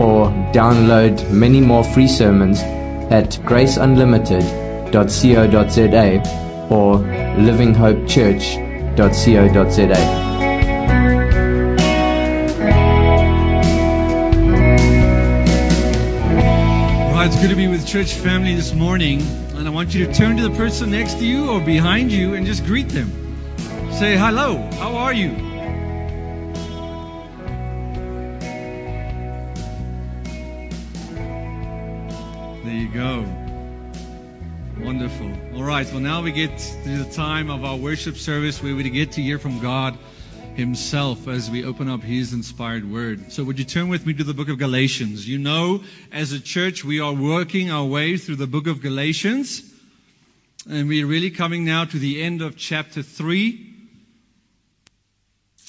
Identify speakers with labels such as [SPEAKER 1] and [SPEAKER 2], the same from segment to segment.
[SPEAKER 1] or download many more free sermons at graceunlimited.co.za or livinghopechurch.co.za.
[SPEAKER 2] Well, it's good to be with church family this morning, and I want you to turn to the person next to you or behind you and just greet them. Say, hello, how are you? Go. Wonderful. All right, well, now we get to the time of our worship service where we get to hear from God Himself as we open up His inspired word. So, would you turn with me to the book of Galatians? You know, as a church, we are working our way through the book of Galatians, and we're really coming now to the end of chapter 3.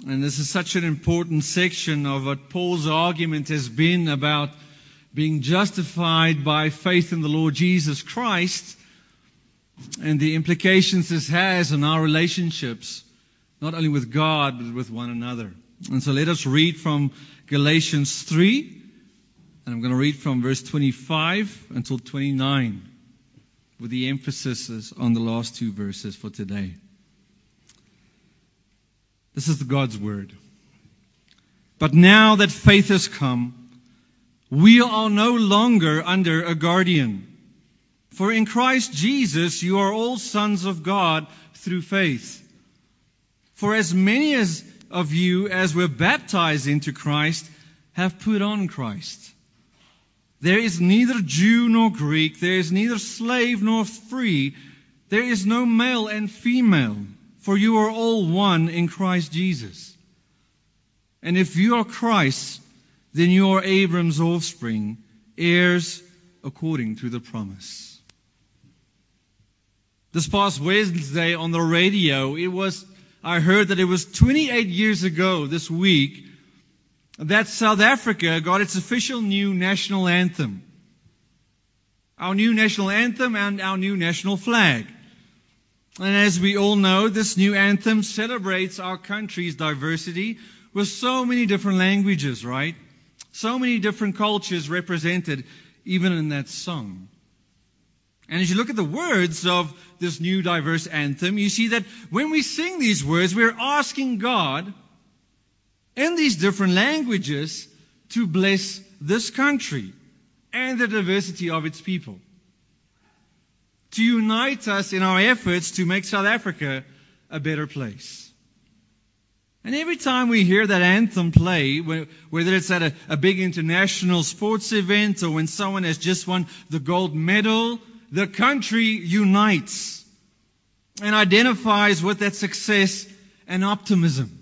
[SPEAKER 2] And this is such an important section of what Paul's argument has been about being justified by faith in the Lord Jesus Christ and the implications this has on our relationships, not only with God, but with one another. And so let us read from Galatians 3, and I'm going to read from verse 25 until 29, with the emphasis on the last two verses for today. This is God's word. But now that faith has come, we are no longer under a guardian. For in Christ Jesus you are all sons of God through faith. For as many as of you as were baptized into Christ have put on Christ. There is neither Jew nor Greek, there is neither slave nor free, there is no male and female, for you are all one in Christ Jesus. And if you are Christ, then you are Abraham's offspring, heirs according to the promise. This past Wednesday on the radio, it was, I heard that it was 28 years ago this week that South Africa got its official new national anthem. Our new national anthem and our new national flag. And as we all know, this new anthem celebrates our country's diversity with so many different languages, right? So many different cultures represented even in that song. And as you look at the words of this new diverse anthem, you see that when we sing these words, we're asking God in these different languages to bless this country and the diversity of its people. To unite us in our efforts to make South Africa a better place. And every time we hear that anthem play, whether it's at a, a, big international sports event or when someone has just won the gold medal, the country unites and identifies with that success and optimism.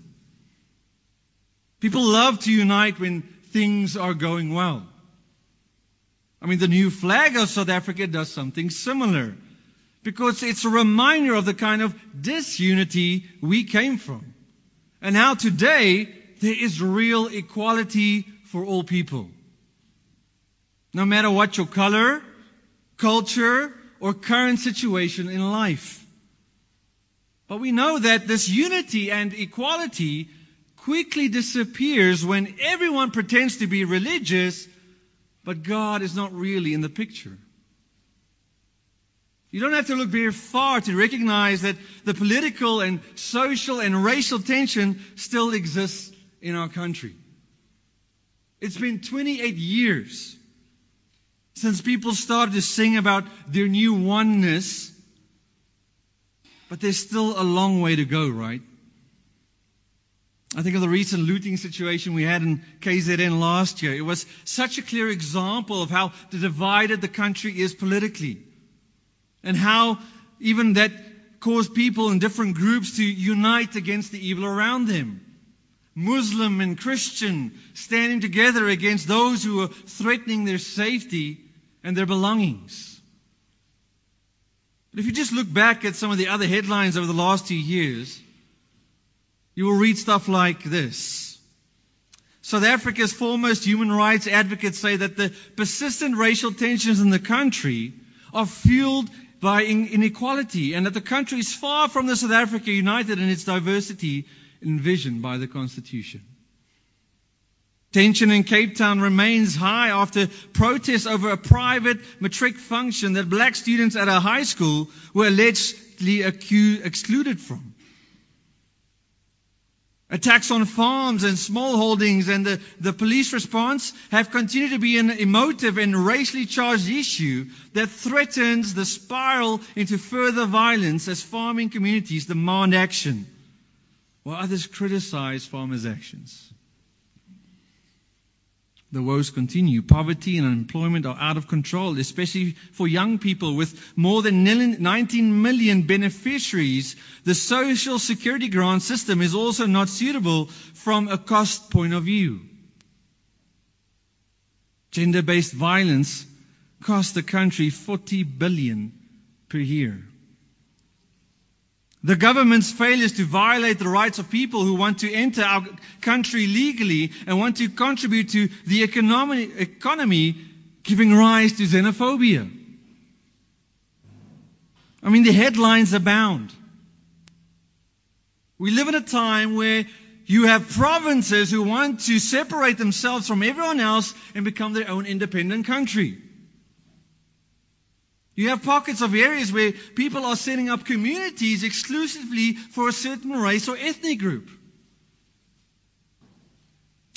[SPEAKER 2] People love to unite when things are going well. I mean, the new flag of South Africa does something similar because it's a reminder of the kind of disunity we came from. And how today there is real equality for all people. No matter what your color, culture, or current situation in life. But we know that this unity and equality quickly disappears when everyone pretends to be religious, but God is not really in the picture. You don't have to look very far to recognize that the political and social and racial tension still exists in our country. It's been 28 years since people started to sing about their new oneness, but there's still a long way to go, right? I think of the recent looting situation we had in KZN last year. It was such a clear example of how divided the country is politically. And how even that caused people in different groups to unite against the evil around them. Muslim and Christian standing together against those who are threatening their safety and their belongings. But if you just look back at some of the other headlines over the last two years, you will read stuff like this. South Africa's foremost human rights advocates say that the persistent racial tensions in the country are fueled by inequality and that the country is far from the South Africa united in its diversity envisioned by the Constitution. Tension in Cape Town remains high after protests over a private matric function that black students at a high school were allegedly excluded from. Attacks on farms and small holdings and the, the police response have continued to be an emotive and racially charged issue that threatens the spiral into further violence as farming communities demand action, while others criticize farmers' actions. The woes continue. Poverty and unemployment are out of control, especially for young people with more than 19 million beneficiaries. The social security grant system is also not suitable from a cost point of view. Gender-based violence costs the country 40 billion per year. The government's failures to violate the rights of people who want to enter our country legally and want to contribute to the economy, economy giving rise to xenophobia. I mean, the headlines abound. We live in a time where you have provinces who want to separate themselves from everyone else and become their own independent country. You have pockets of areas where people are setting up communities exclusively for a certain race or ethnic group.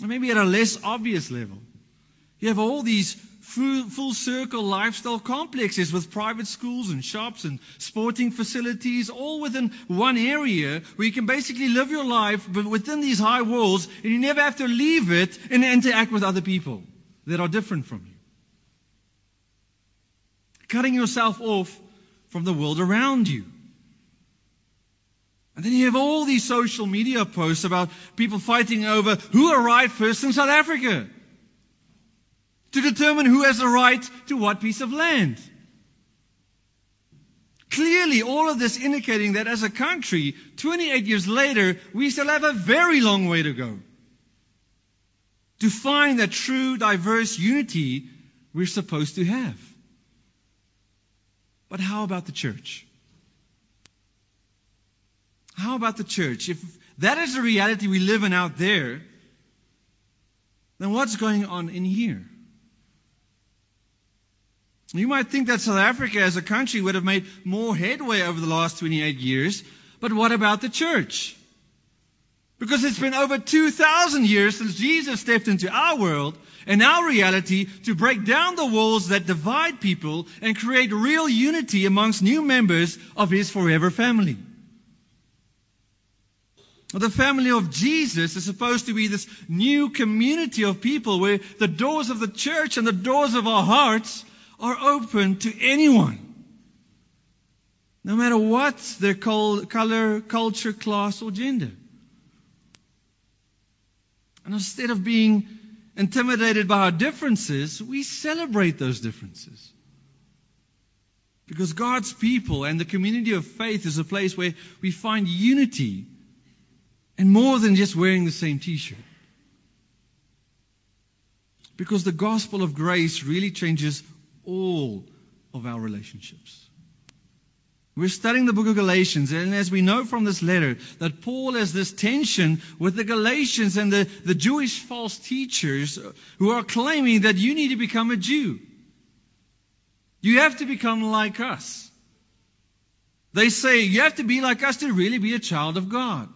[SPEAKER 2] Or maybe at a less obvious level. You have all these full, circle lifestyle complexes with private schools and shops and sporting facilities, all within one area where you can basically live your life within these high walls and you never have to leave it and interact with other people that are different from you cutting yourself off from the world around you. And then you have all these social media posts about people fighting over who arrived first in South Africa to determine who has the right to what piece of land. Clearly, all of this indicating that as a country, 28 years later, we still have a very long way to go to find that true, diverse unity we're supposed to have. But how about the church? How about the church? If that is the reality we live in out there, then what's going on in here? You might think that South Africa as a country would have made more headway over the last 28 years, but what about the church? Because it's been over 2,000 years since Jesus stepped into our world and our reality to break down the walls that divide people and create real unity amongst new members of His forever family. The family of Jesus is supposed to be this new community of people where the doors of the church and the doors of our hearts are open to anyone. No matter what their color, culture, class, or gender. And instead of being intimidated by our differences, we celebrate those differences. Because God's people and the community of faith is a place where we find unity and more than just wearing the same t shirt. Because the gospel of grace really changes all of our relationships. We're studying the book of Galatians, and as we know from this letter, that Paul has this tension with the Galatians and the, the Jewish false teachers who are claiming that you need to become a Jew. You have to become like us. They say you have to be like us to really be a child of God.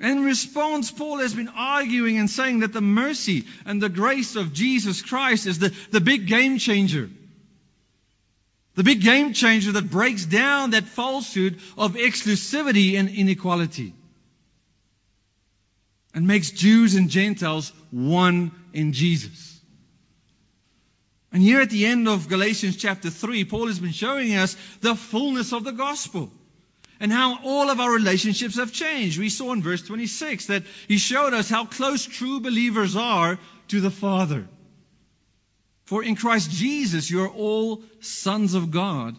[SPEAKER 2] In response, Paul has been arguing and saying that the mercy and the grace of Jesus Christ is the, the big game changer. The big game changer that breaks down that falsehood of exclusivity and inequality and makes Jews and Gentiles one in Jesus. And here at the end of Galatians chapter 3, Paul has been showing us the fullness of the gospel and how all of our relationships have changed. We saw in verse 26 that he showed us how close true believers are to the Father. For in Christ Jesus you are all sons of God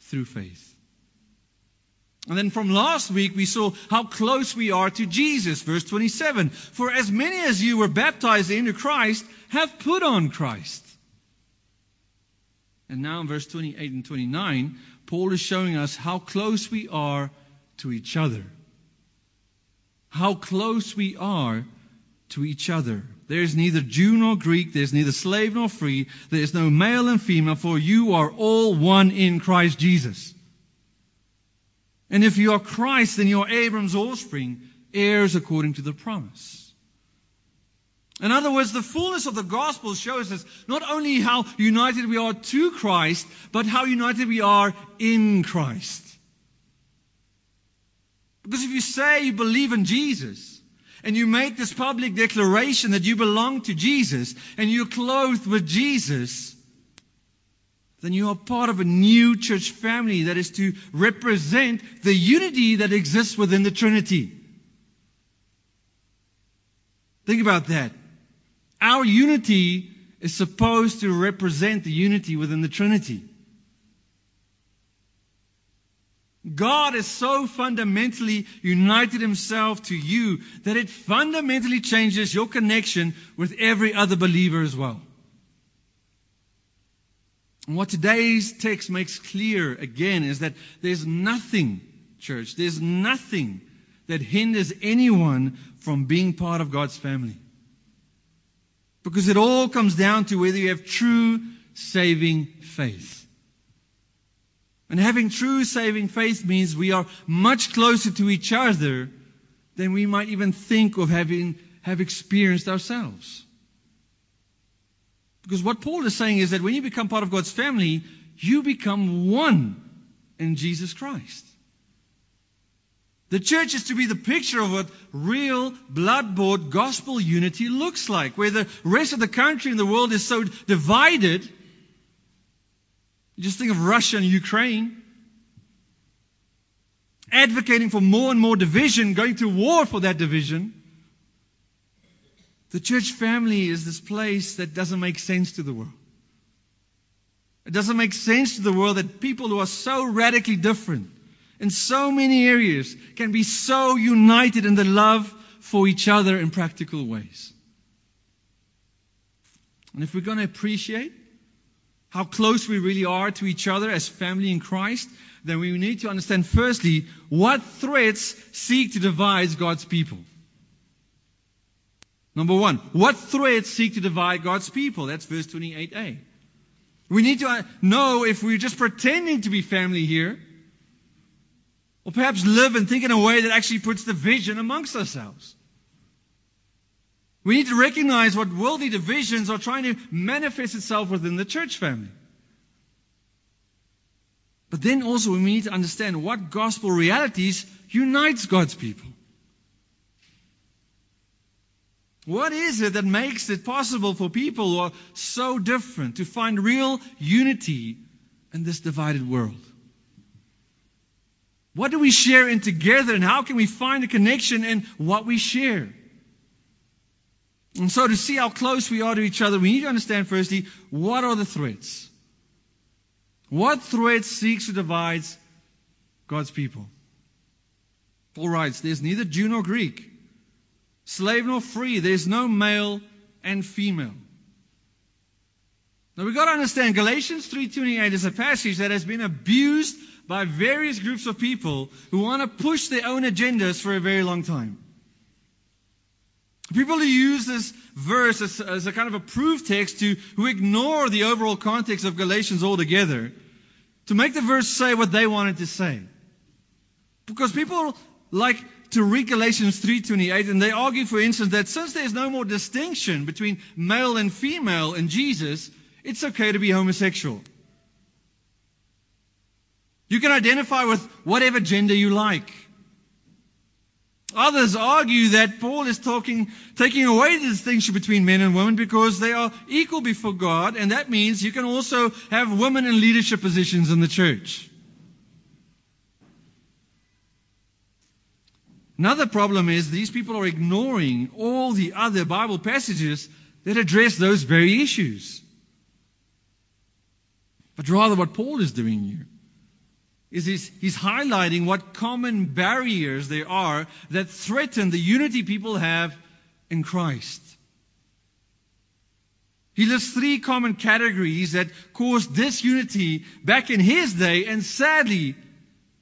[SPEAKER 2] through faith. And then from last week we saw how close we are to Jesus. Verse 27. For as many as you were baptized into Christ have put on Christ. And now in verse 28 and 29, Paul is showing us how close we are to each other. How close we are to each other. There is neither Jew nor Greek, there is neither slave nor free, there is no male and female, for you are all one in Christ Jesus. And if you are Christ, then you are Abraham's offspring, heirs according to the promise. In other words, the fullness of the gospel shows us not only how united we are to Christ, but how united we are in Christ. Because if you say you believe in Jesus, and you make this public declaration that you belong to Jesus, and you're clothed with Jesus, then you are part of a new church family that is to represent the unity that exists within the Trinity. Think about that. Our unity is supposed to represent the unity within the Trinity. God has so fundamentally united himself to you that it fundamentally changes your connection with every other believer as well. And what today's text makes clear again is that there's nothing, church, there's nothing that hinders anyone from being part of God's family. Because it all comes down to whether you have true saving faith. And having true saving faith means we are much closer to each other than we might even think of having have experienced ourselves. Because what Paul is saying is that when you become part of God's family, you become one in Jesus Christ. The church is to be the picture of what real blood bought gospel unity looks like, where the rest of the country and the world is so divided. Just think of Russia and Ukraine. Advocating for more and more division, going to war for that division. The church family is this place that doesn't make sense to the world. It doesn't make sense to the world that people who are so radically different in so many areas can be so united in the love for each other in practical ways. And if we're going to appreciate how close we really are to each other as family in Christ, then we need to understand firstly what threats seek to divide God's people. Number one, what threats seek to divide God's people? That's verse 28a. We need to uh, know if we're just pretending to be family here, or perhaps live and think in a way that actually puts division amongst ourselves. We need to recognize what worldly divisions are trying to manifest itself within the church family. But then also we need to understand what gospel realities unites God's people. What is it that makes it possible for people who are so different to find real unity in this divided world? What do we share in together and how can we find a connection in what we share? And so to see how close we are to each other, we need to understand firstly, what are the threats? What threat seeks to divide God's people? Paul writes, there's neither Jew nor Greek, slave nor free, there's no male and female. Now we've got to understand Galatians 3.28 is a passage that has been abused by various groups of people who want to push their own agendas for a very long time. People who use this verse as, as, a kind of a proof text to, who ignore the overall context of Galatians altogether, to make the verse say what they wanted to say. Because people like to read Galatians 3.28 and they argue, for instance, that since there's no more distinction between male and female in Jesus, it's okay to be homosexual. You can identify with whatever gender you like. Others argue that Paul is talking, taking away the distinction between men and women because they are equal before God, and that means you can also have women in leadership positions in the church. Another problem is these people are ignoring all the other Bible passages that address those very issues. But rather, what Paul is doing here is he's, he's highlighting what common barriers there are that threaten the unity people have in Christ. He lists three common categories that caused disunity back in his day, and sadly,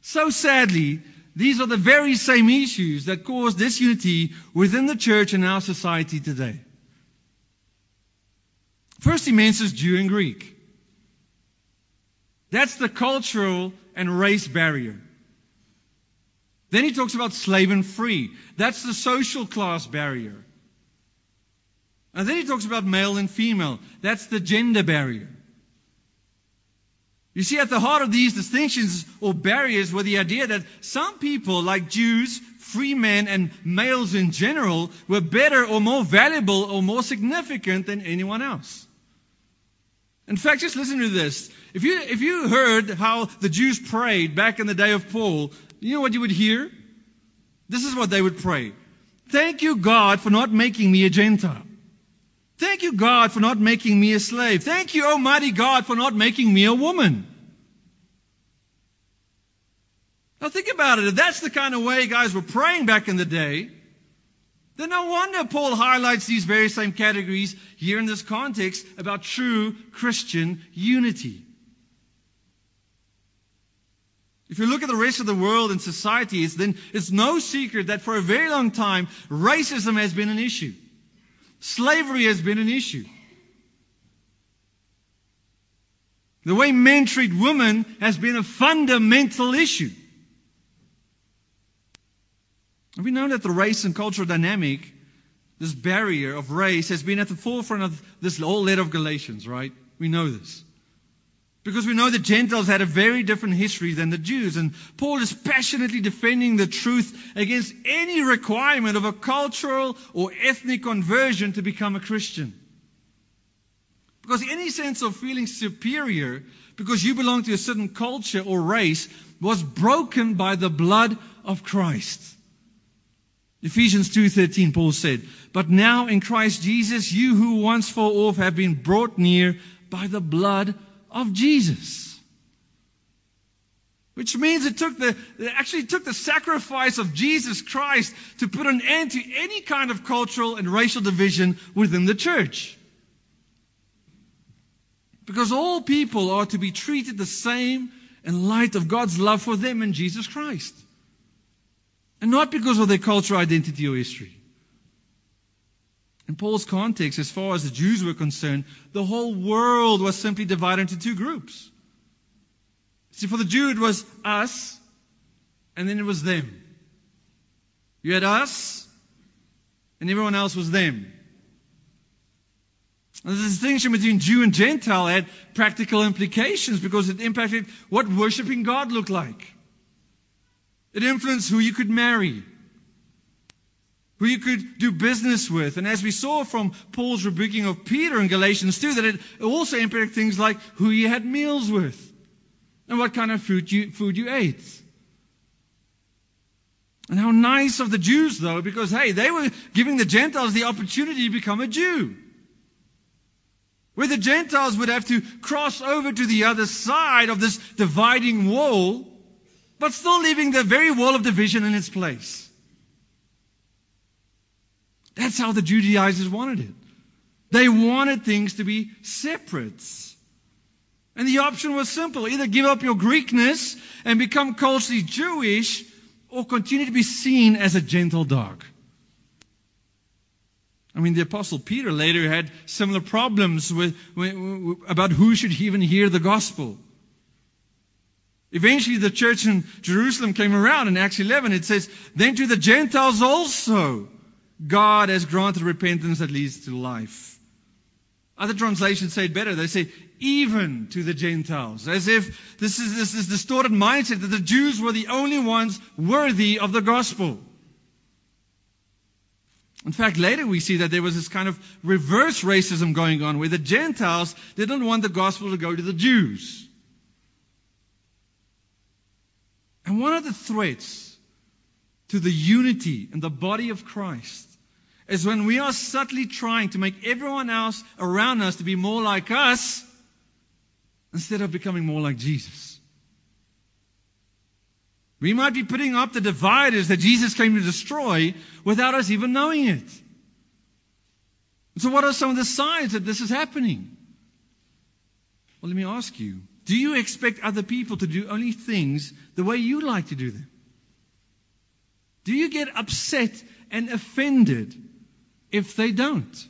[SPEAKER 2] so sadly, these are the very same issues that cause disunity within the church and our society today. First, he mentions Jew and Greek. That's the cultural and race barrier. Then he talks about slave and free. That's the social class barrier. And then he talks about male and female. That's the gender barrier. You see, at the heart of these distinctions or barriers were the idea that some people, like Jews, free men, and males in general, were better or more valuable or more significant than anyone else. In fact, just listen to this. If you, if you heard how the Jews prayed back in the day of Paul, you know what you would hear? This is what they would pray. Thank you, God, for not making me a Gentile. Thank you, God, for not making me a slave. Thank you, Almighty God, for not making me a woman. Now think about it. If that's the kind of way guys were praying back in the day, then no wonder Paul highlights these very same categories here in this context about true Christian unity. If you look at the rest of the world and society, it's then it's no secret that for a very long time racism has been an issue. Slavery has been an issue. The way men treat women has been a fundamental issue. We know that the race and cultural dynamic, this barrier of race, has been at the forefront of this whole letter of Galatians, right? We know this. Because we know the Gentiles had a very different history than the Jews. And Paul is passionately defending the truth against any requirement of a cultural or ethnic conversion to become a Christian. Because any sense of feeling superior because you belong to a certain culture or race was broken by the blood of Christ. Ephesians 2:13 Paul said, "But now in Christ Jesus you who once far off have been brought near by the blood of Jesus." Which means it took the it actually took the sacrifice of Jesus Christ to put an end to any kind of cultural and racial division within the church. Because all people are to be treated the same in light of God's love for them in Jesus Christ. And not because of their cultural identity or history. In Paul's context, as far as the Jews were concerned, the whole world was simply divided into two groups. See, for the Jew, it was us, and then it was them. You had us, and everyone else was them. And the distinction between Jew and Gentile had practical implications because it impacted what worshiping God looked like. It influenced who you could marry, who you could do business with. And as we saw from Paul's rebuking of Peter in Galatians 2, that it also impacted things like who you had meals with and what kind of food you, food you ate. And how nice of the Jews, though, because, hey, they were giving the Gentiles the opportunity to become a Jew. Where the Gentiles would have to cross over to the other side of this dividing wall but still leaving the very wall of division in its place. That's how the Judaizers wanted it. They wanted things to be separate. And the option was simple either give up your Greekness and become culturally Jewish, or continue to be seen as a Gentile dog. I mean, the Apostle Peter later had similar problems with, with, about who should even hear the gospel. Eventually, the church in Jerusalem came around in Acts 11. It says, Then to the Gentiles also, God has granted repentance that leads to life. Other translations say it better. They say, even to the Gentiles. As if this is this, this distorted mindset that the Jews were the only ones worthy of the gospel. In fact, later we see that there was this kind of reverse racism going on where the Gentiles didn't want the gospel to go to the Jews. And one of the threats to the unity in the body of Christ is when we are subtly trying to make everyone else around us to be more like us instead of becoming more like Jesus. We might be putting up the dividers that Jesus came to destroy without us even knowing it. So, what are some of the signs that this is happening? Well, let me ask you do you expect other people to do only things the way you like to do them? Do you get upset and offended if they don't?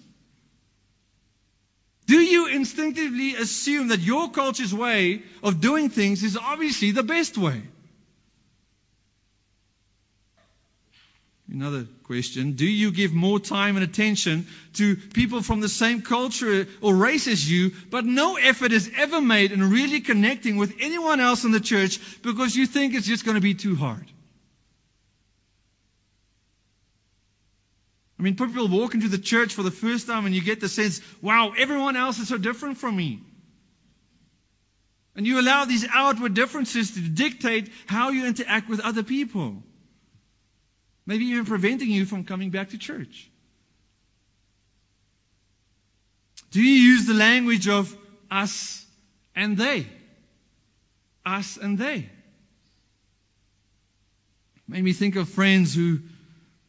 [SPEAKER 2] Do you instinctively assume that your culture's way of doing things is obviously the best way? Another question. Do you give more time and attention to people from the same culture or race as you, but no effort is ever made in really connecting with anyone else in the church because you think it's just going to be too hard? I mean, people walk into the church for the first time and you get the sense, wow, everyone else is so different from me. And you allow these outward differences to dictate how you interact with other people. Maybe even preventing you from coming back to church. Do you use the language of us and they? Us and they. Made me think of friends who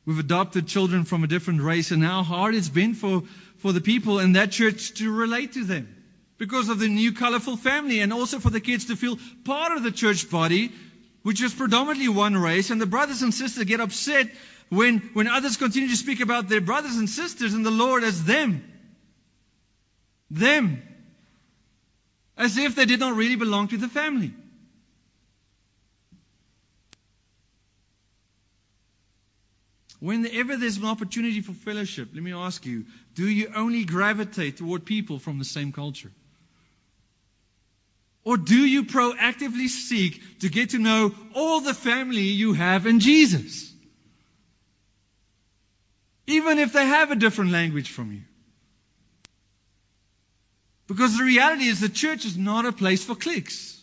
[SPEAKER 2] we've adopted children from a different race and how hard it's been for, for the people in that church to relate to them because of the new colorful family and also for the kids to feel part of the church body which is predominantly one race, and the brothers and sisters get upset when, when others continue to speak about their brothers and sisters and the Lord as them. Them. As if they did not really belong to the family. Whenever there's an opportunity for fellowship, let me ask you, do you only gravitate toward people from the same culture? Or do you proactively seek to get to know all the family you have in Jesus? Even if they have a different language from you. Because the reality is the church is not a place for cliques.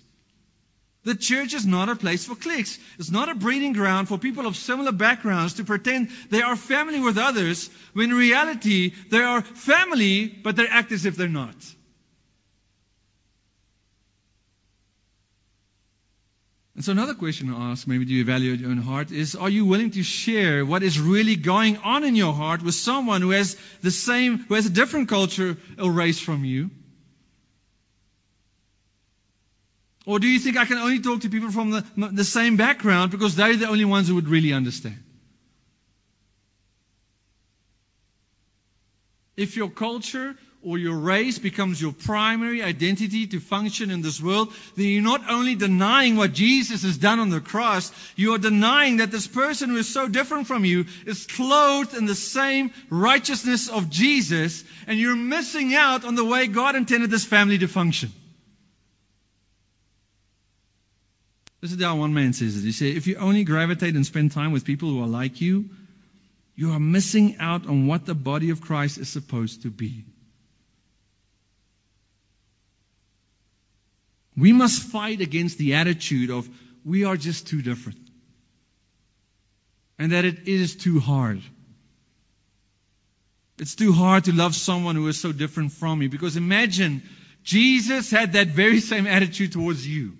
[SPEAKER 2] The church is not a place for cliques. It's not a breeding ground for people of similar backgrounds to pretend they are family with others when in reality they are family, but they act as if they're not. And so another question to ask, maybe do you evaluate your own heart, is are you willing to share what is really going on in your heart with someone who has the same, who has a different culture or race from you? Or do you think I can only talk to people from the, the same background because they're the only ones who would really understand? If your culture or your race becomes your primary identity to function in this world, then you're not only denying what Jesus has done on the cross, you are denying that this person who is so different from you is clothed in the same righteousness of Jesus, and you're missing out on the way God intended this family to function. This is how one man says it. He said, if you only gravitate and spend time with people who are like you, you are missing out on what the body of Christ is supposed to be. We must fight against the attitude of we are just too different. And that it is too hard. It's too hard to love someone who is so different from me. Because imagine Jesus had that very same attitude towards you.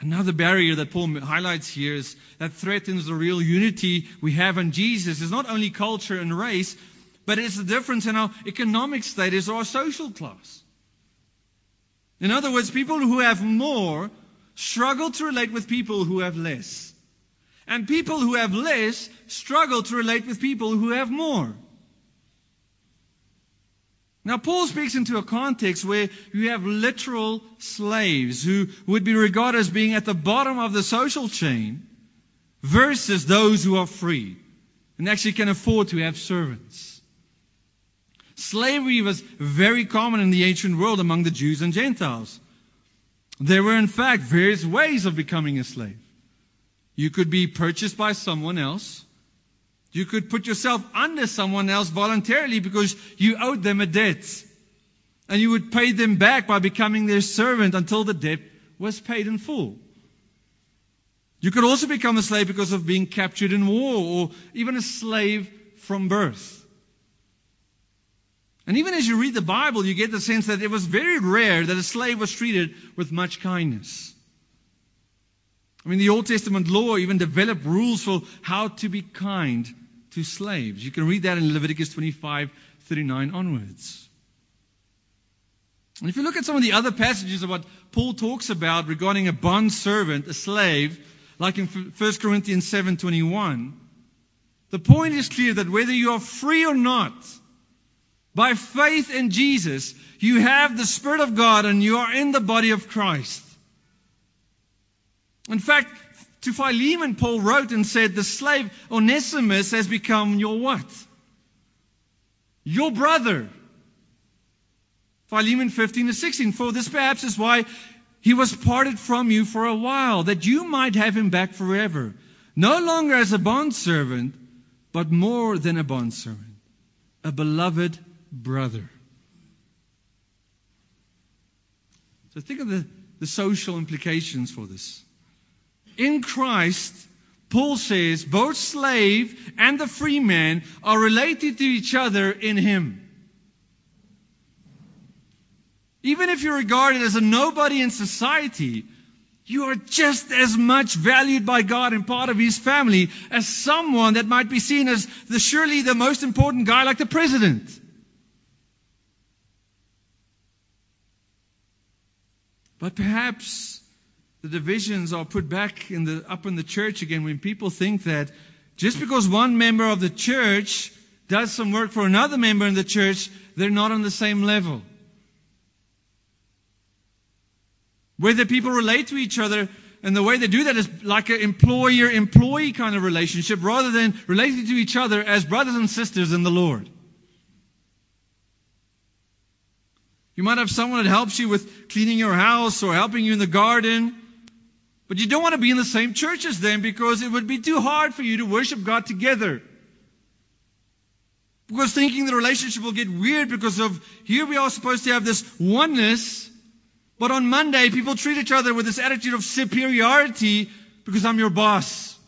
[SPEAKER 2] Another barrier that Paul highlights here is that threatens the real unity we have in Jesus is not only culture and race, but it's the difference in our economic status or our social class. In other words, people who have more struggle to relate with people who have less. And people who have less struggle to relate with people who have more. Now, Paul speaks into a context where you have literal slaves who would be regarded as being at the bottom of the social chain versus those who are free and actually can afford to have servants. Slavery was very common in the ancient world among the Jews and Gentiles. There were, in fact, various ways of becoming a slave. You could be purchased by someone else. You could put yourself under someone else voluntarily because you owed them a debt. And you would pay them back by becoming their servant until the debt was paid in full. You could also become a slave because of being captured in war or even a slave from birth. And even as you read the Bible, you get the sense that it was very rare that a slave was treated with much kindness. I mean, the Old Testament law even developed rules for how to be kind to slaves. You can read that in Leviticus 25, 39 onwards. And if you look at some of the other passages of what Paul talks about regarding a bond servant, a slave, like in 1 Corinthians 7:21, the point is clear that whether you are free or not, by faith in Jesus, you have the Spirit of God and you are in the body of Christ. In fact, to Philemon, Paul wrote and said, The slave Onesimus has become your what? Your brother. Philemon 15 to 16. For this perhaps is why he was parted from you for a while, that you might have him back forever. No longer as a bondservant, but more than a bondservant, a beloved brother. So think of the, the social implications for this. In Christ, Paul says both slave and the free man are related to each other in him. Even if you're regarded as a nobody in society, you are just as much valued by God and part of His family as someone that might be seen as the surely the most important guy like the president. But perhaps the divisions are put back in the, up in the church again when people think that just because one member of the church does some work for another member in the church, they're not on the same level. Whether people relate to each other and the way they do that is like an employer employee kind of relationship rather than relating to each other as brothers and sisters in the Lord. You might have someone that helps you with cleaning your house or helping you in the garden. But you don't want to be in the same church as them because it would be too hard for you to worship God together. Because thinking the relationship will get weird because of here we are supposed to have this oneness, but on Monday people treat each other with this attitude of superiority because I'm your boss.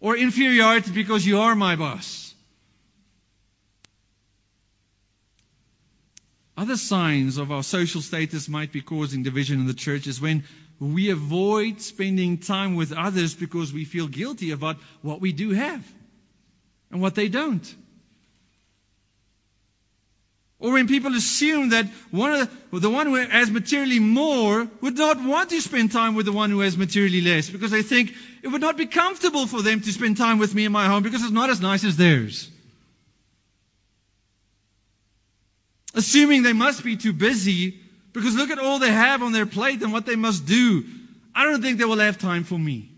[SPEAKER 2] Or inferiority because you are my boss. Other signs of our social status might be causing division in the church is when we avoid spending time with others because we feel guilty about what we do have and what they don't. Or when people assume that one the, the one who has materially more would not want to spend time with the one who has materially less because they think it would not be comfortable for them to spend time with me in my home because it's not as nice as theirs. Assuming they must be too busy because look at all they have on their plate and what they must do. I don't think they will have time for me.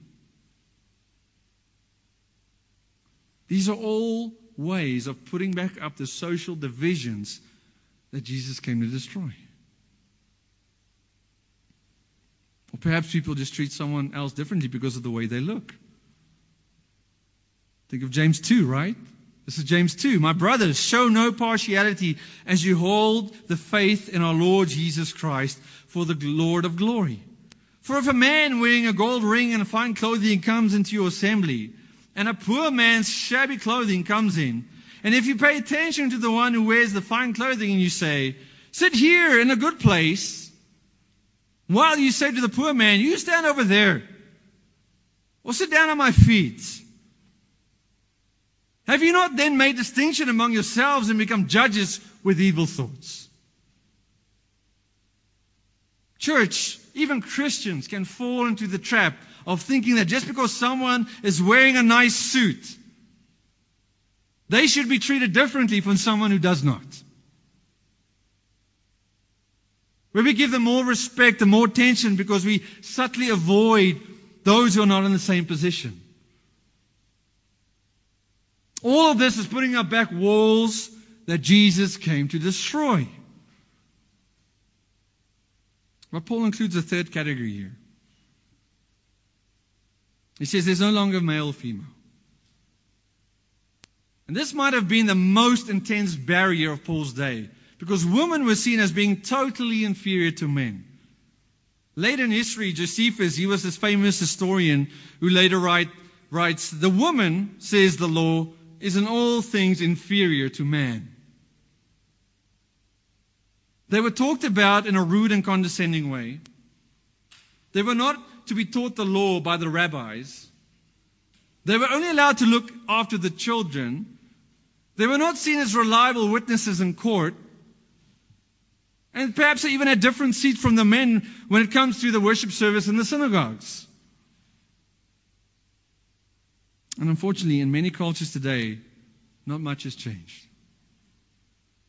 [SPEAKER 2] These are all ways of putting back up the social divisions that Jesus came to destroy. Or perhaps people just treat someone else differently because of the way they look. Think of James 2, right? This is James 2. My brothers, show no partiality as you hold the faith in our Lord Jesus Christ for the Lord of glory. For if a man wearing a gold ring and fine clothing comes into your assembly, and a poor man's shabby clothing comes in, and if you pay attention to the one who wears the fine clothing and you say, sit here in a good place, while you say to the poor man, you stand over there, or sit down at my feet, have you not then made distinction among yourselves and become judges with evil thoughts? Church, even Christians can fall into the trap of thinking that just because someone is wearing a nice suit, they should be treated differently from someone who does not. Where we give them more respect and more attention because we subtly avoid those who are not in the same position. All of this is putting up back walls that Jesus came to destroy. But Paul includes a third category here. He says there's no longer male female. And this might have been the most intense barrier of Paul's day because women were seen as being totally inferior to men. Later in history, Josephus, he was this famous historian who later write, writes, The woman, says the law, is in all things inferior to man. They were talked about in a rude and condescending way. They were not to be taught the law by the rabbis. They were only allowed to look after the children. They were not seen as reliable witnesses in court. And perhaps they even had different seats from the men when it comes to the worship service in the synagogues. And unfortunately, in many cultures today, not much has changed.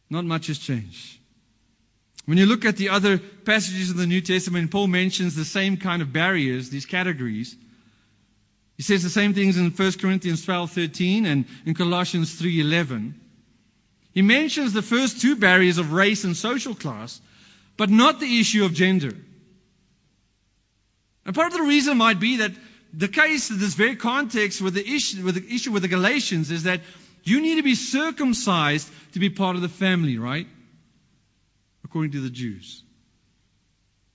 [SPEAKER 2] Not much has changed. When you look at the other passages in the New Testament, Paul mentions the same kind of barriers, these categories. He says the same things in 1 Corinthians 12:13 and in Colossians 3:11. He mentions the first two barriers of race and social class, but not the issue of gender. And part of the reason might be that the case in this very context with the issue with the issue with the Galatians is that you need to be circumcised to be part of the family, right? according to the Jews.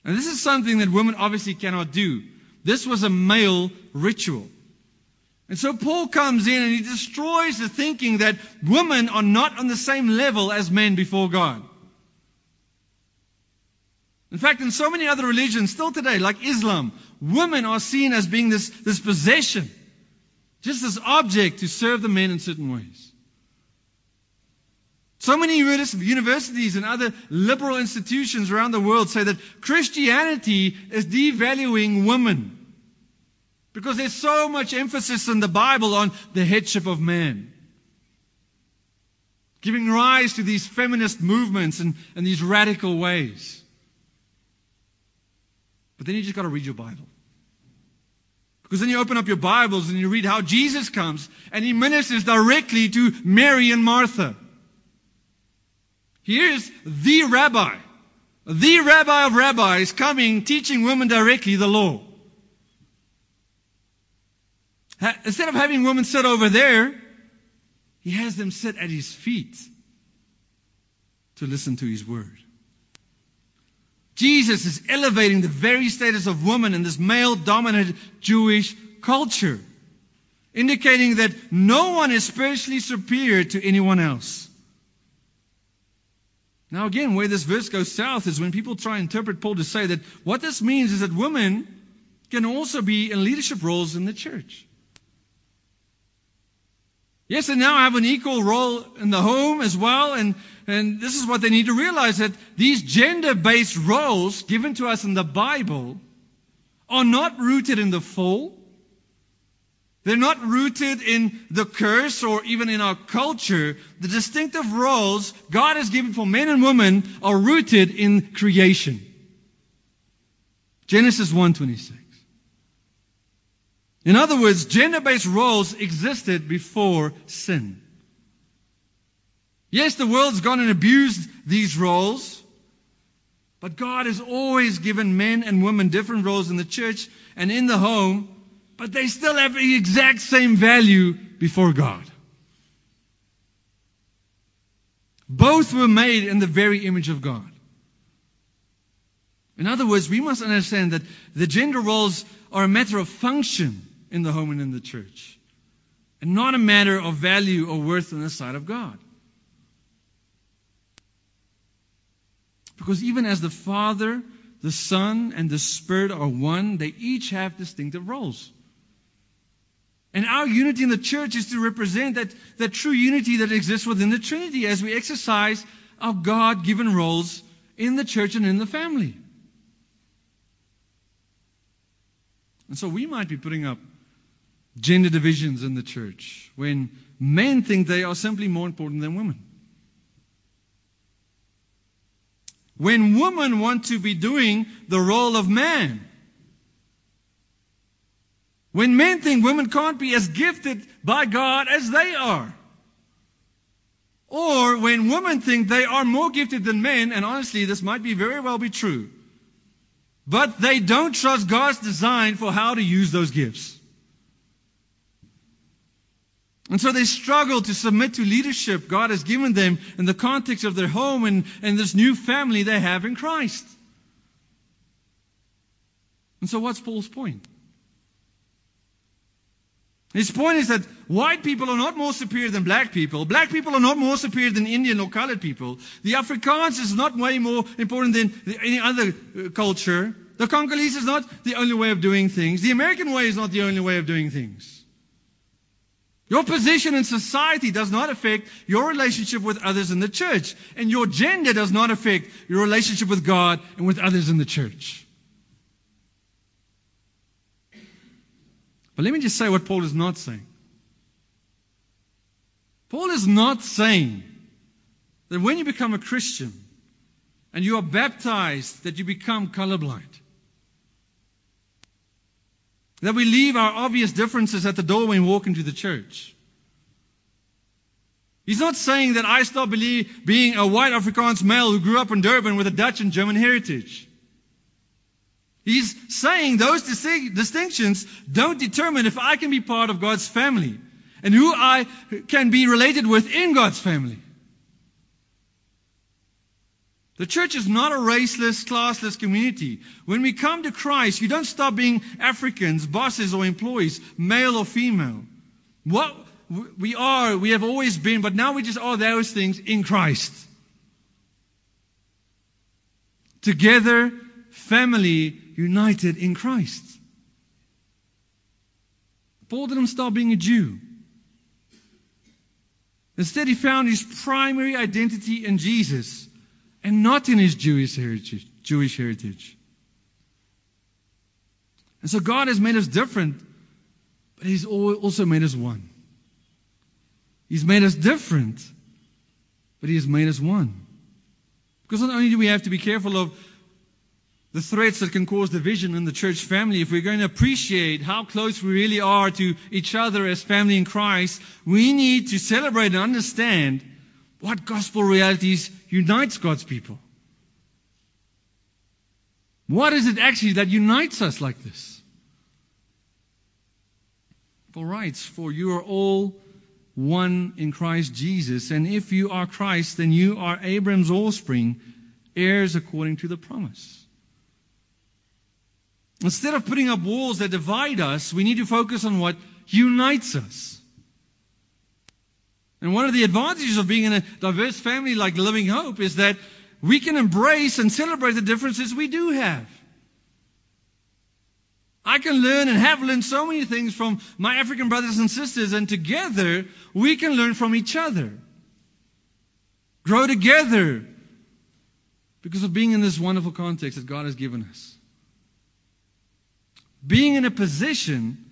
[SPEAKER 2] And this is something that women obviously cannot do. This was a male ritual. And so Paul comes in and he destroys the thinking that women are not on the same level as men before God. In fact, in so many other religions, still today, like Islam, women are seen as being this, this possession, just this object to serve the men in certain ways. So many universities and other liberal institutions around the world say that Christianity is devaluing women because there's so much emphasis in the Bible on the headship of man. Giving rise to these feminist movements and, and these radical ways. But then you just got to read your Bible. Because then you open up your Bibles and you read how Jesus comes and he ministers directly to Mary and Martha. Here's the rabbi, the rabbi of rabbis coming teaching women directly the law. Instead of having women sit over there, he has them sit at his feet to listen to his word. Jesus is elevating the very status of woman in this male dominated Jewish culture, indicating that no one is spiritually superior to anyone else. Now, again, where this verse goes south is when people try and interpret Paul to say that what this means is that women can also be in leadership roles in the church. Yes, they now have an equal role in the home as well, and, and this is what they need to realize that these gender based roles given to us in the Bible are not rooted in the fall, they're not rooted in the curse or even in our culture. The distinctive roles God has given for men and women are rooted in creation. Genesis 1:26. In other words, gender-based roles existed before sin. Yes, the world's gone and abused these roles, but God has always given men and women different roles in the church and in the home but they still have the exact same value before God. Both were made in the very image of God. In other words, we must understand that the gender roles are a matter of function in the home and in the church, and not a matter of value or worth in the sight of God. Because even as the Father, the Son, and the Spirit are one, they each have distinctive roles. And our unity in the church is to represent that, that true unity that exists within the Trinity as we exercise our God given roles in the church and in the family. And so we might be putting up gender divisions in the church when men think they are simply more important than women. When women want to be doing the role of man when men think women can't be as gifted by God as they are. Or when women think they are more gifted than men, and honestly, this might be very well be true, but they don't trust God's design for how to use those gifts. And so they struggle to submit to leadership God has given them in the context of their home and, and this new family they have in Christ. And so what's Paul's point? His point is that white people are not more superior than black people. Black people are not more superior than Indian or colored people. The Afrikaans is not way more important than any other uh, culture. The Congolese is not the only way of doing things. The American way is not the only way of doing things. Your position in society does not affect your relationship with others in the church. And your gender does not affect your relationship with God and with others in the church. But let me just say what Paul is not saying. Paul is not saying that when you become a Christian and you are baptized, that you become colorblind. That we leave our obvious differences at the door when we walk into the church. He's not saying that I stop being a white Afrikaans male who grew up in Durban with a Dutch and German heritage. He's saying those distinctions don't determine if I can be part of God's family and who I can be related with in God's family. The church is not a raceless, classless community. When we come to Christ, you don't stop being Africans, bosses, or employees, male or female. What we are, we have always been, but now we just are those things in Christ. Together, family, united in Christ. Paul didn't stop being a Jew. Instead, he found his primary identity in Jesus and not in his Jewish heritage. Jewish heritage. And so God has made us different, but He's also made us one. He's made us different, but He has made us one. Because not only do we have to be careful of the threats that can cause division in the church family, if we're going to appreciate how close we really are to each other as family in Christ, we need to celebrate and understand what gospel realities unites God's people. What is it actually that unites us like this? Paul writes, For you are all one in Christ Jesus, and if you are Christ, then you are Abraham's offspring, heirs according to the promise. Instead of putting up walls that divide us, we need to focus on what unites us. And one of the advantages of being in a diverse family like Living Hope is that we can embrace and celebrate the differences we do have. I can learn and have learned so many things from my African brothers and sisters, and together we can learn from each other. Grow together because of being in this wonderful context that God has given us. Being in a position,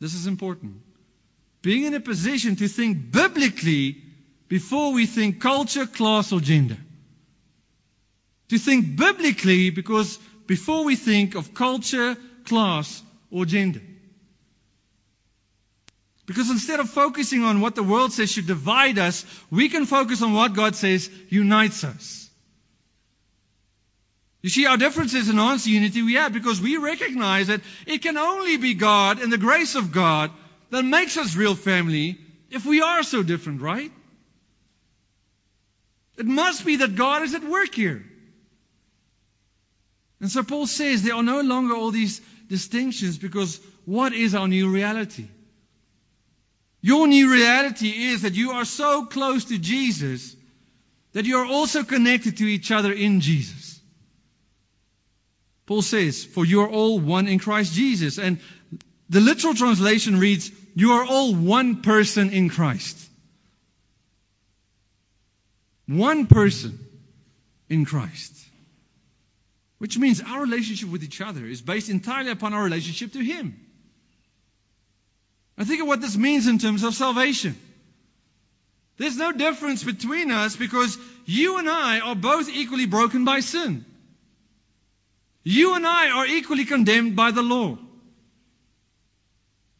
[SPEAKER 2] this is important, being in a position to think biblically before we think culture, class, or gender. To think biblically because before we think of culture, class, or gender. Because instead of focusing on what the world says should divide us, we can focus on what God says unites us. You see, our differences enhance the unity we have because we recognize that it can only be God and the grace of God that makes us real family if we are so different, right? It must be that God is at work here. And so Paul says there are no longer all these distinctions because what is our new reality? Your new reality is that you are so close to Jesus that you are also connected to each other in Jesus. Paul says, For you are all one in Christ Jesus. And the literal translation reads, You are all one person in Christ. One person in Christ. Which means our relationship with each other is based entirely upon our relationship to Him. I think of what this means in terms of salvation. There's no difference between us because you and I are both equally broken by sin. You and I are equally condemned by the law.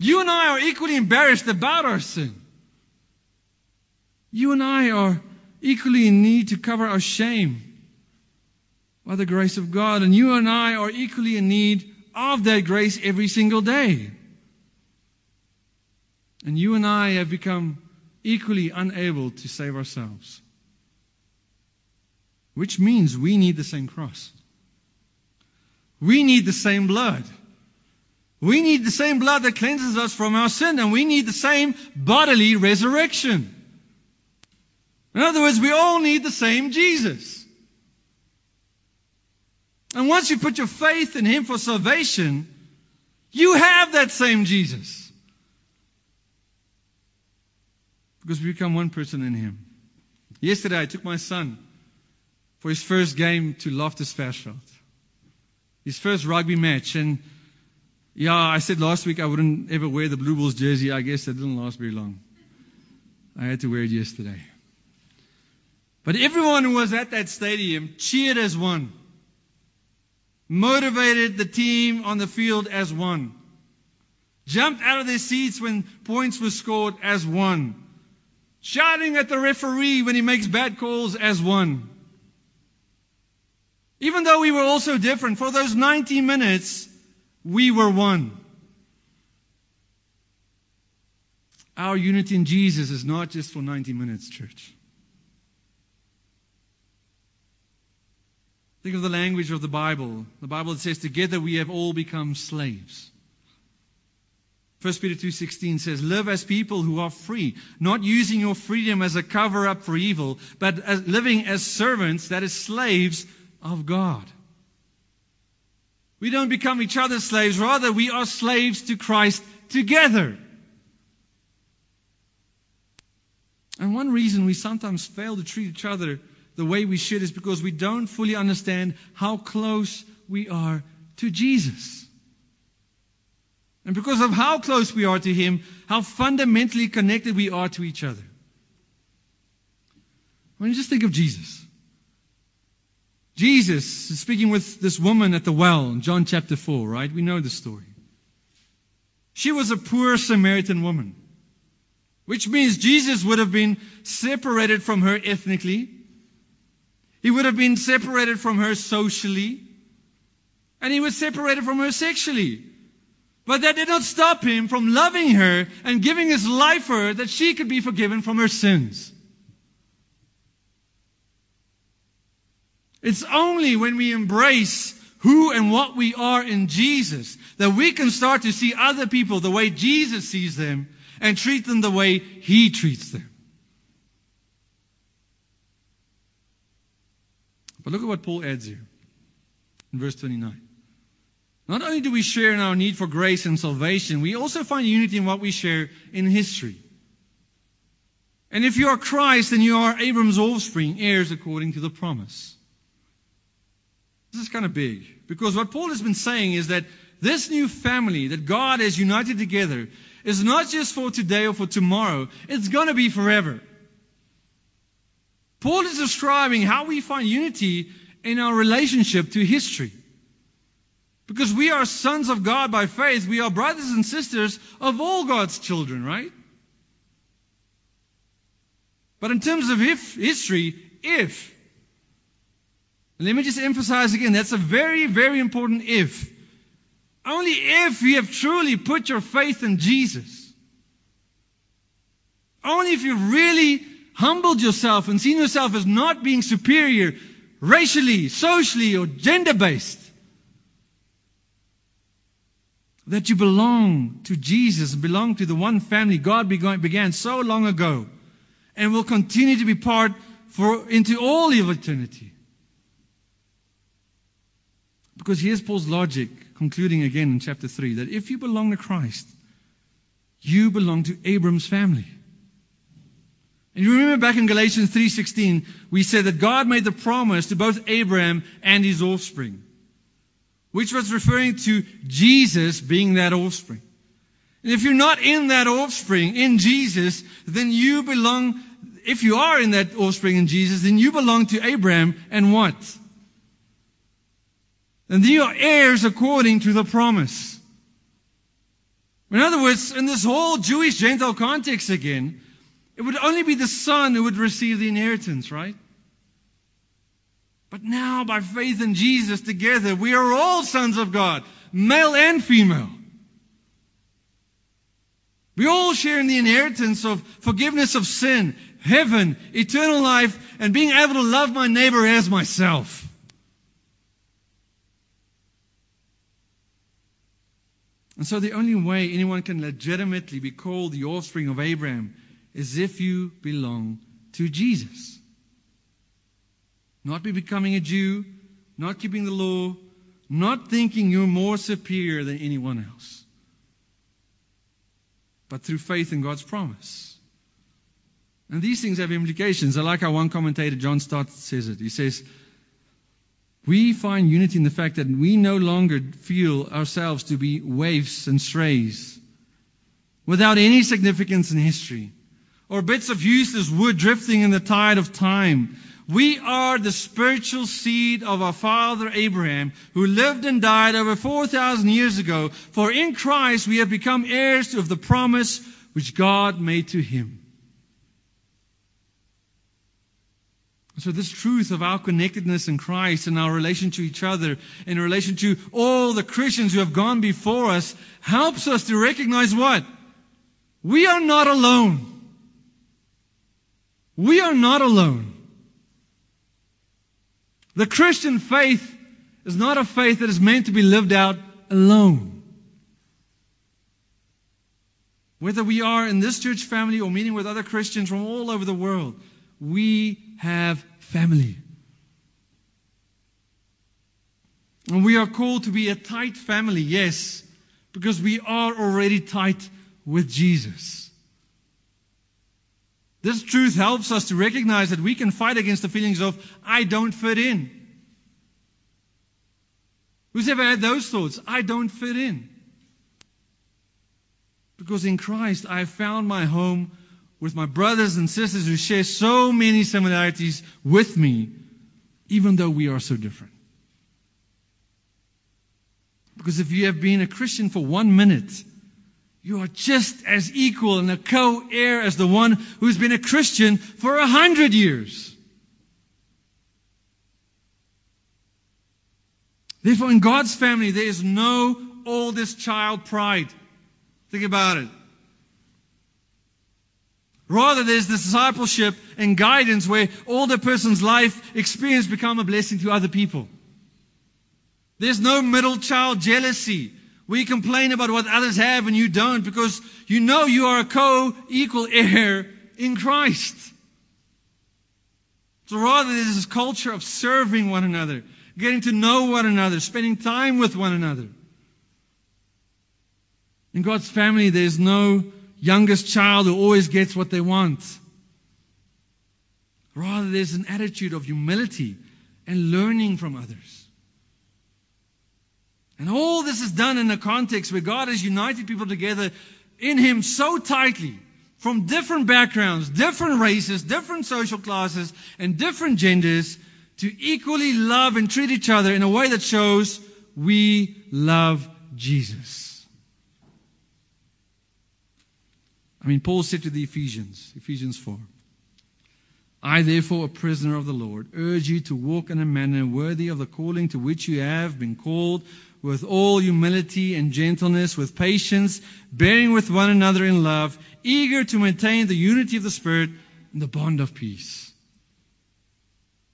[SPEAKER 2] You and I are equally embarrassed about our sin. You and I are equally in need to cover our shame by the grace of God. And you and I are equally in need of that grace every single day. And you and I have become equally unable to save ourselves. Which means we need the same cross. We need the same blood. We need the same blood that cleanses us from our sin, and we need the same bodily resurrection. In other words, we all need the same Jesus. And once you put your faith in Him for salvation, you have that same Jesus. Because we become one person in Him. Yesterday, I took my son for his first game to Loftus Versfeld. His first rugby match. And yeah, I said last week I wouldn't ever wear the Blue Bulls jersey. I guess that didn't last very long. I had to wear it yesterday. But everyone who was at that stadium cheered as one, motivated the team on the field as one, jumped out of their seats when points were scored as one, shouting at the referee when he makes bad calls as one. Even though we were all so different, for those 90 minutes, we were one. Our unity in Jesus is not just for 90 minutes, church. Think of the language of the Bible. The Bible says, together we have all become slaves. 1 Peter 2:16 says, "Live as people who are free, not using your freedom as a cover up for evil, but as living as servants, that is slaves of God." We don't become each other's slaves, rather we are slaves to Christ together. And one reason we sometimes fail to treat each other the way we should is because we don't fully understand how close we are to Jesus. And because of how close we are to Him, how fundamentally connected we are to each other. When you just think of Jesus. Jesus is speaking with this woman at the well in John chapter 4, right? We know the story. She was a poor Samaritan woman, which means Jesus would have been separated from her ethnically. He would have been separated from her socially. And he was separated from her sexually. But that did not stop him from loving her and giving his life for her that she could be forgiven from her sins. It's only when we embrace who and what we are in Jesus that we can start to see other people the way Jesus sees them and treat them the way He treats them. But look at what Paul adds here in verse 29. Not only do we share in our need for grace and salvation, we also find unity in what we share in history. And if you are Christ, then you are Abraham's offspring, heirs according to the promise. This is kind of big. Because what Paul has been saying is that this new family that God has united together is not just for today or for tomorrow, it's going to be forever. Paul is describing how we find unity in our relationship to history. Because we are sons of God by faith, we are brothers and sisters of all God's children, right? But in terms of if, history, if let me just emphasize again, that's a very, very important if. Only if you have truly put your faith in Jesus. Only if you've really humbled yourself and seen yourself as not being superior racially, socially, or gender based. That you belong to Jesus, belong to the one family God began so long ago and will continue to be part for into all of eternity. Because here's Paul's logic, concluding again in chapter 3 that if you belong to Christ, you belong to Abraham's family. And you remember back in Galatians 3:16, we said that God made the promise to both Abraham and his offspring, which was referring to Jesus being that offspring. And if you're not in that offspring, in Jesus, then you belong, if you are in that offspring in Jesus, then you belong to Abraham and what? And you are heirs according to the promise. In other words, in this whole Jewish Gentile context again, it would only be the son who would receive the inheritance, right? But now, by faith in Jesus together, we are all sons of God, male and female. We all share in the inheritance of forgiveness of sin, heaven, eternal life, and being able to love my neighbor as myself. And so the only way anyone can legitimately be called the offspring of Abraham is if you belong to Jesus. Not be becoming a Jew, not keeping the law, not thinking you're more superior than anyone else, but through faith in God's promise. And these things have implications. I like how one commentator, John Stott, says it. He says, We find unity in the fact that we no longer feel ourselves to be waifs and strays without any significance in history or bits of useless wood drifting in the tide of time. We are the spiritual seed of our father Abraham, who lived and died over 4,000 years ago. For in Christ we have become heirs of the promise which God made to him. So this truth of our connectedness in Christ and our relation to each other in relation to all the Christians who have gone before us helps us to recognize what? We are not alone. We are not alone. The Christian faith is not a faith that is meant to be lived out alone. Whether we are in this church family or meeting with other Christians from all over the world, we have family. And we are called to be a tight family, yes, because we are already tight with Jesus. This truth helps us to recognize that we can fight against the feelings of, I don't fit in. Who's ever had those thoughts? I don't fit in. Because in Christ, I found my home with my brothers and sisters who share so many similarities with me, even though we are so different. Because if you have been a Christian for one minute, you are just as equal and a co heir as the one who's been a Christian for a hundred years. Therefore, in God's family, there is no oldest child pride. Think about it. Rather, there's discipleship and guidance where older person's life experience become a blessing to other people. There's no middle child jealousy you complain about what others have and you don't because you know you are a co-equal heir in Christ. So rather, there's this culture of serving one another, getting to know one another, spending time with one another. In God's family, there's no youngest child who always gets what they want. Rather, there's an attitude of humility and learning from others. And all this is done in a context where God has united people together in Him so tightly from different backgrounds, different races, different social classes, and different genders to equally love and treat each other in a way that shows we love Jesus. I mean, Paul said to the Ephesians, Ephesians 4, I, therefore, a prisoner of the Lord, urge you to walk in a manner worthy of the calling to which you have been called, with all humility and gentleness, with patience, bearing with one another in love, eager to maintain the unity of the Spirit in the bond of peace.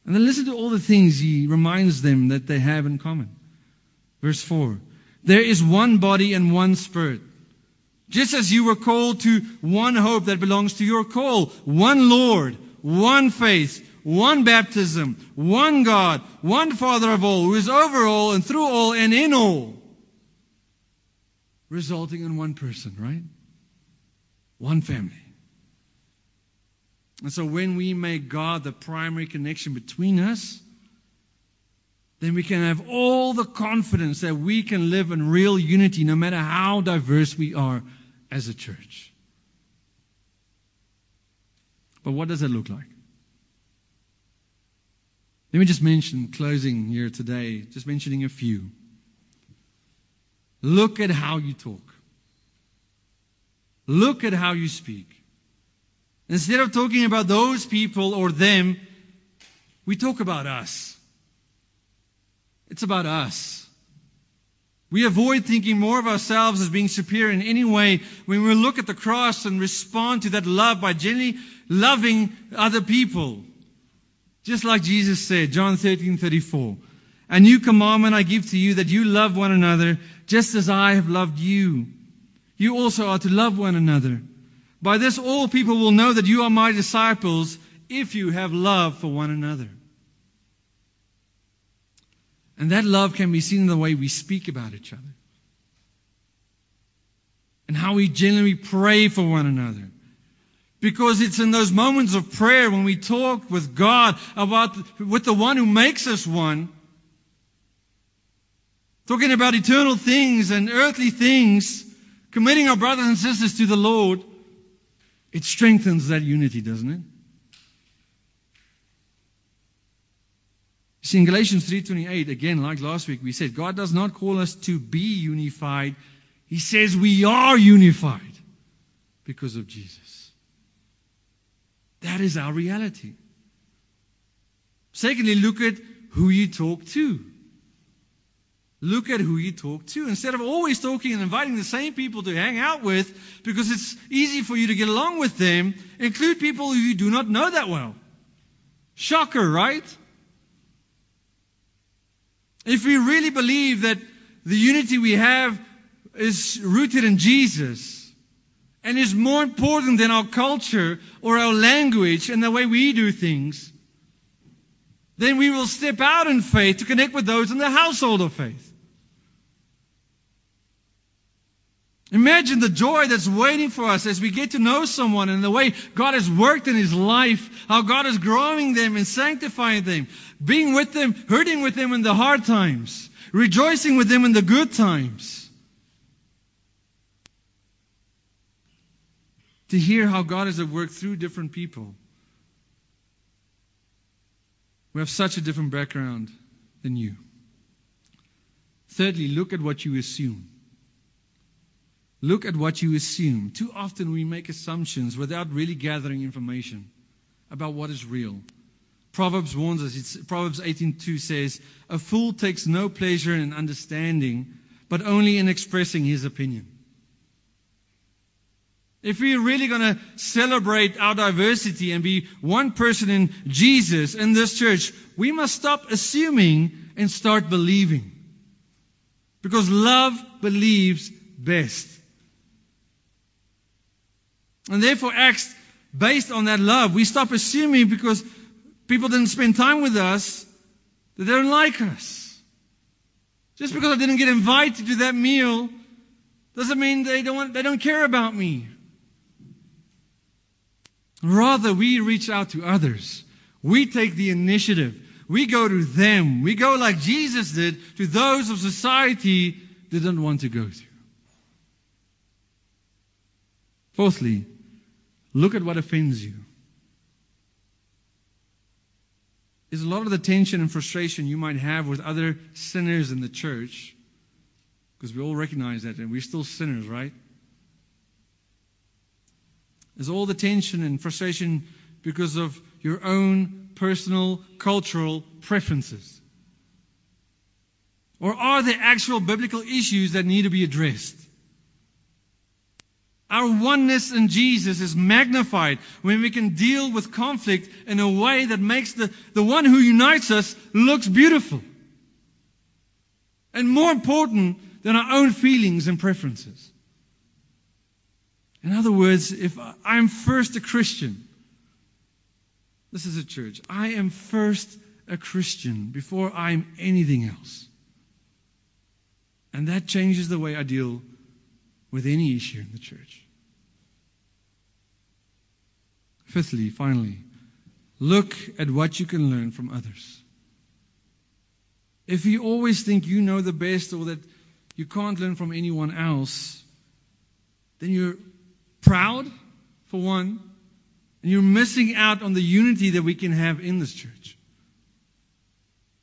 [SPEAKER 2] And then listen to all the things he reminds them that they have in common. Verse 4 There is one body and one Spirit just as you were called to one hope that belongs to your call, one Lord, one faith, one baptism, one God, one Father of all, who is over all and through all and in all, resulting in one person, right? One family. And so when we make God the primary connection between us, then we can have all the confidence that we can live in real unity no matter how diverse we are as a church. But what does that look like? Let me just mention, closing here today, just mentioning a few. Look at how you talk. Look at how you speak. Instead of talking about those people or them, we talk about us. It's about us. We avoid thinking more of ourselves as being superior in any way when we look at the cross and respond to that love by genuinely loving other people. Just like Jesus said, John 13, 34. A new commandment I give to you that you love one another just as I have loved you. You also are to love one another. By this all people will know that you are my disciples if you have love for one another. And that love can be seen in the way we speak about each other. And how we genuinely pray for one another. Because it's in those moments of prayer when we talk with God about, with the one who makes us one, talking about eternal things and earthly things, committing our brothers and sisters to the Lord, it strengthens that unity, doesn't it? See, in Galatians 3.28, again, like last week, we said, God does not call us to be unified. He says we are unified because of Jesus. That is our reality. Secondly, look at who you talk to. Look at who you talk to. Instead of always talking and inviting the same people to hang out with because it's easy for you to get along with them, include people who you do not know that well. Shocker, right? If we really believe that the unity we have is rooted in Jesus and is more important than our culture or our language and the way we do things, then we will step out in faith to connect with those in the household of faith. Imagine the joy that's waiting for us as we get to know someone and the way God has worked in his life, how God is growing them and sanctifying them, being with them, hurting with them in the hard times, rejoicing with them in the good times. To hear how God has worked through different people who have such a different background than you. Thirdly, look at what you assume. Look at what you assume. Too often we make assumptions without really gathering information about what is real. Proverbs warns us, it's, Proverbs 18:2 says, "A fool takes no pleasure in understanding, but only in expressing his opinion." If we're really going to celebrate our diversity and be one person in Jesus in this church, we must stop assuming and start believing. Because love believes best. And therefore acts based on that love. We stop assuming because people didn't spend time with us that they don't like us. Just because I didn't get invited to that meal doesn't mean they don't, want, they don't care about me. Rather, we reach out to others. We take the initiative. We go to them. We go like Jesus did to those of society that didn't want to go to. Fourthly, Look at what offends you. Is a lot of the tension and frustration you might have with other sinners in the church, because we all recognize that, and we're still sinners, right? Is all the tension and frustration because of your own personal cultural preferences? Or are there actual biblical issues that need to be addressed? Our oneness in Jesus is magnified when we can deal with conflict in a way that makes the, the one who unites us looks beautiful. And more important than our own feelings and preferences. In other words, if I'm first a Christian, this is a church, I am first a Christian before I'm anything else. And that changes the way I deal with any issue in the church. Fifthly, finally, look at what you can learn from others. If you always think you know the best or that you can't learn from anyone else, then you're proud, for one, and you're missing out on the unity that we can have in this church.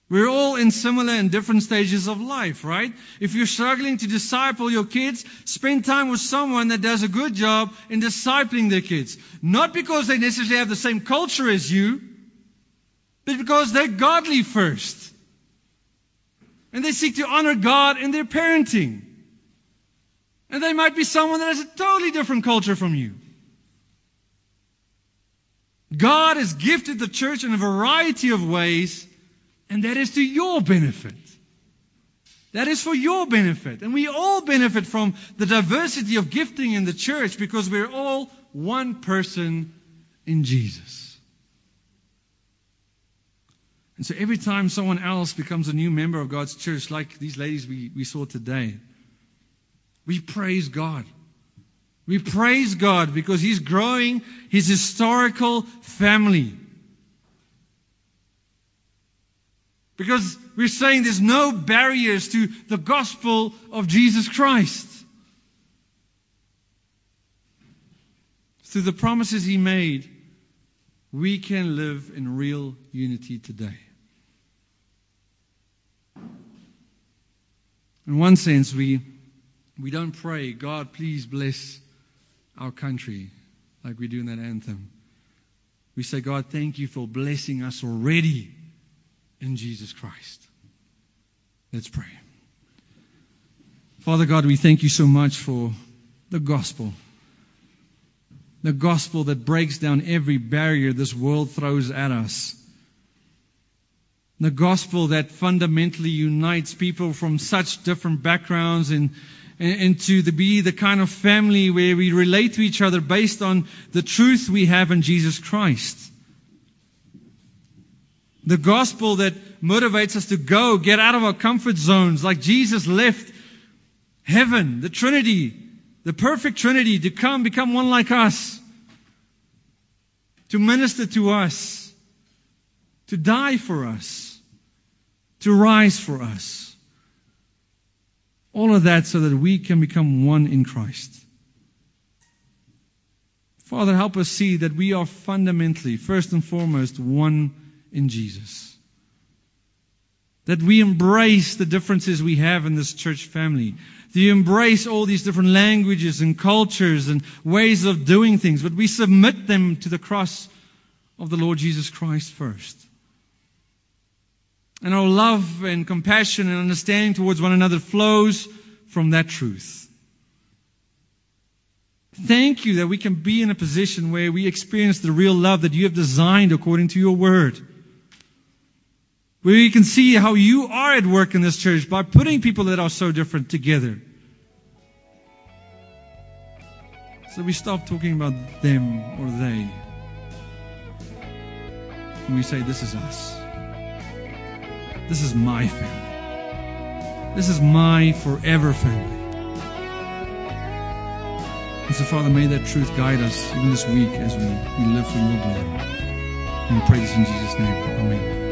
[SPEAKER 2] We're all in similar and different stages of life, right? If you're struggling to disciple your kids, spend time with someone that does a good job in discipling their kids. Not because they necessarily have the same culture as you, but because they're godly first. And they seek to honor God in their parenting. And they might be someone that has a totally different culture from you. God has gifted the church in a variety of ways And that is to your benefit. That is for your benefit. And we all benefit from the diversity of gifting in the church because we're all one person in Jesus. And so every time someone else becomes a new member of God's church, like these ladies we, we saw today, we praise God. We praise God because He's growing His historical family. Because we're saying there's no barriers to the gospel of Jesus Christ. Through the promises He made, we can live in real unity today. In one sense, we, we don't pray, God, please bless our country, like we do in that anthem. We say, God, thank you for blessing us already in Jesus Christ. Let's pray. Father God, we thank you so much for the gospel. The gospel that breaks down every barrier this world throws at us. The gospel that fundamentally unites people from such different backgrounds and, and, to the, be the kind of family where we relate to each other based on the truth we have in Jesus Christ. The gospel that motivates us to go, get out of our comfort zones, like Jesus left heaven, the Trinity, the perfect Trinity, to come become one like us, to minister to us, to die for us, to rise for us. All of that so that we can become one in Christ. Father, help us see that we are fundamentally, first and foremost, one in Jesus. That we embrace the differences we have in this church family. That you embrace all these different languages and cultures and ways of doing things, but we submit them to the cross of the Lord Jesus Christ first. And our love and compassion and understanding towards one another flows from that truth. Thank you that we can be in a position where we experience the real love that you have designed according to your word. Where we can see how you are at work in this church by putting people that are so different together. So we stop talking about them or they. And we say, This is us. This is my family. This is my forever family. And so, Father, may that truth guide us even this week as we, we live for your glory. And we pray this in Jesus' name. Amen.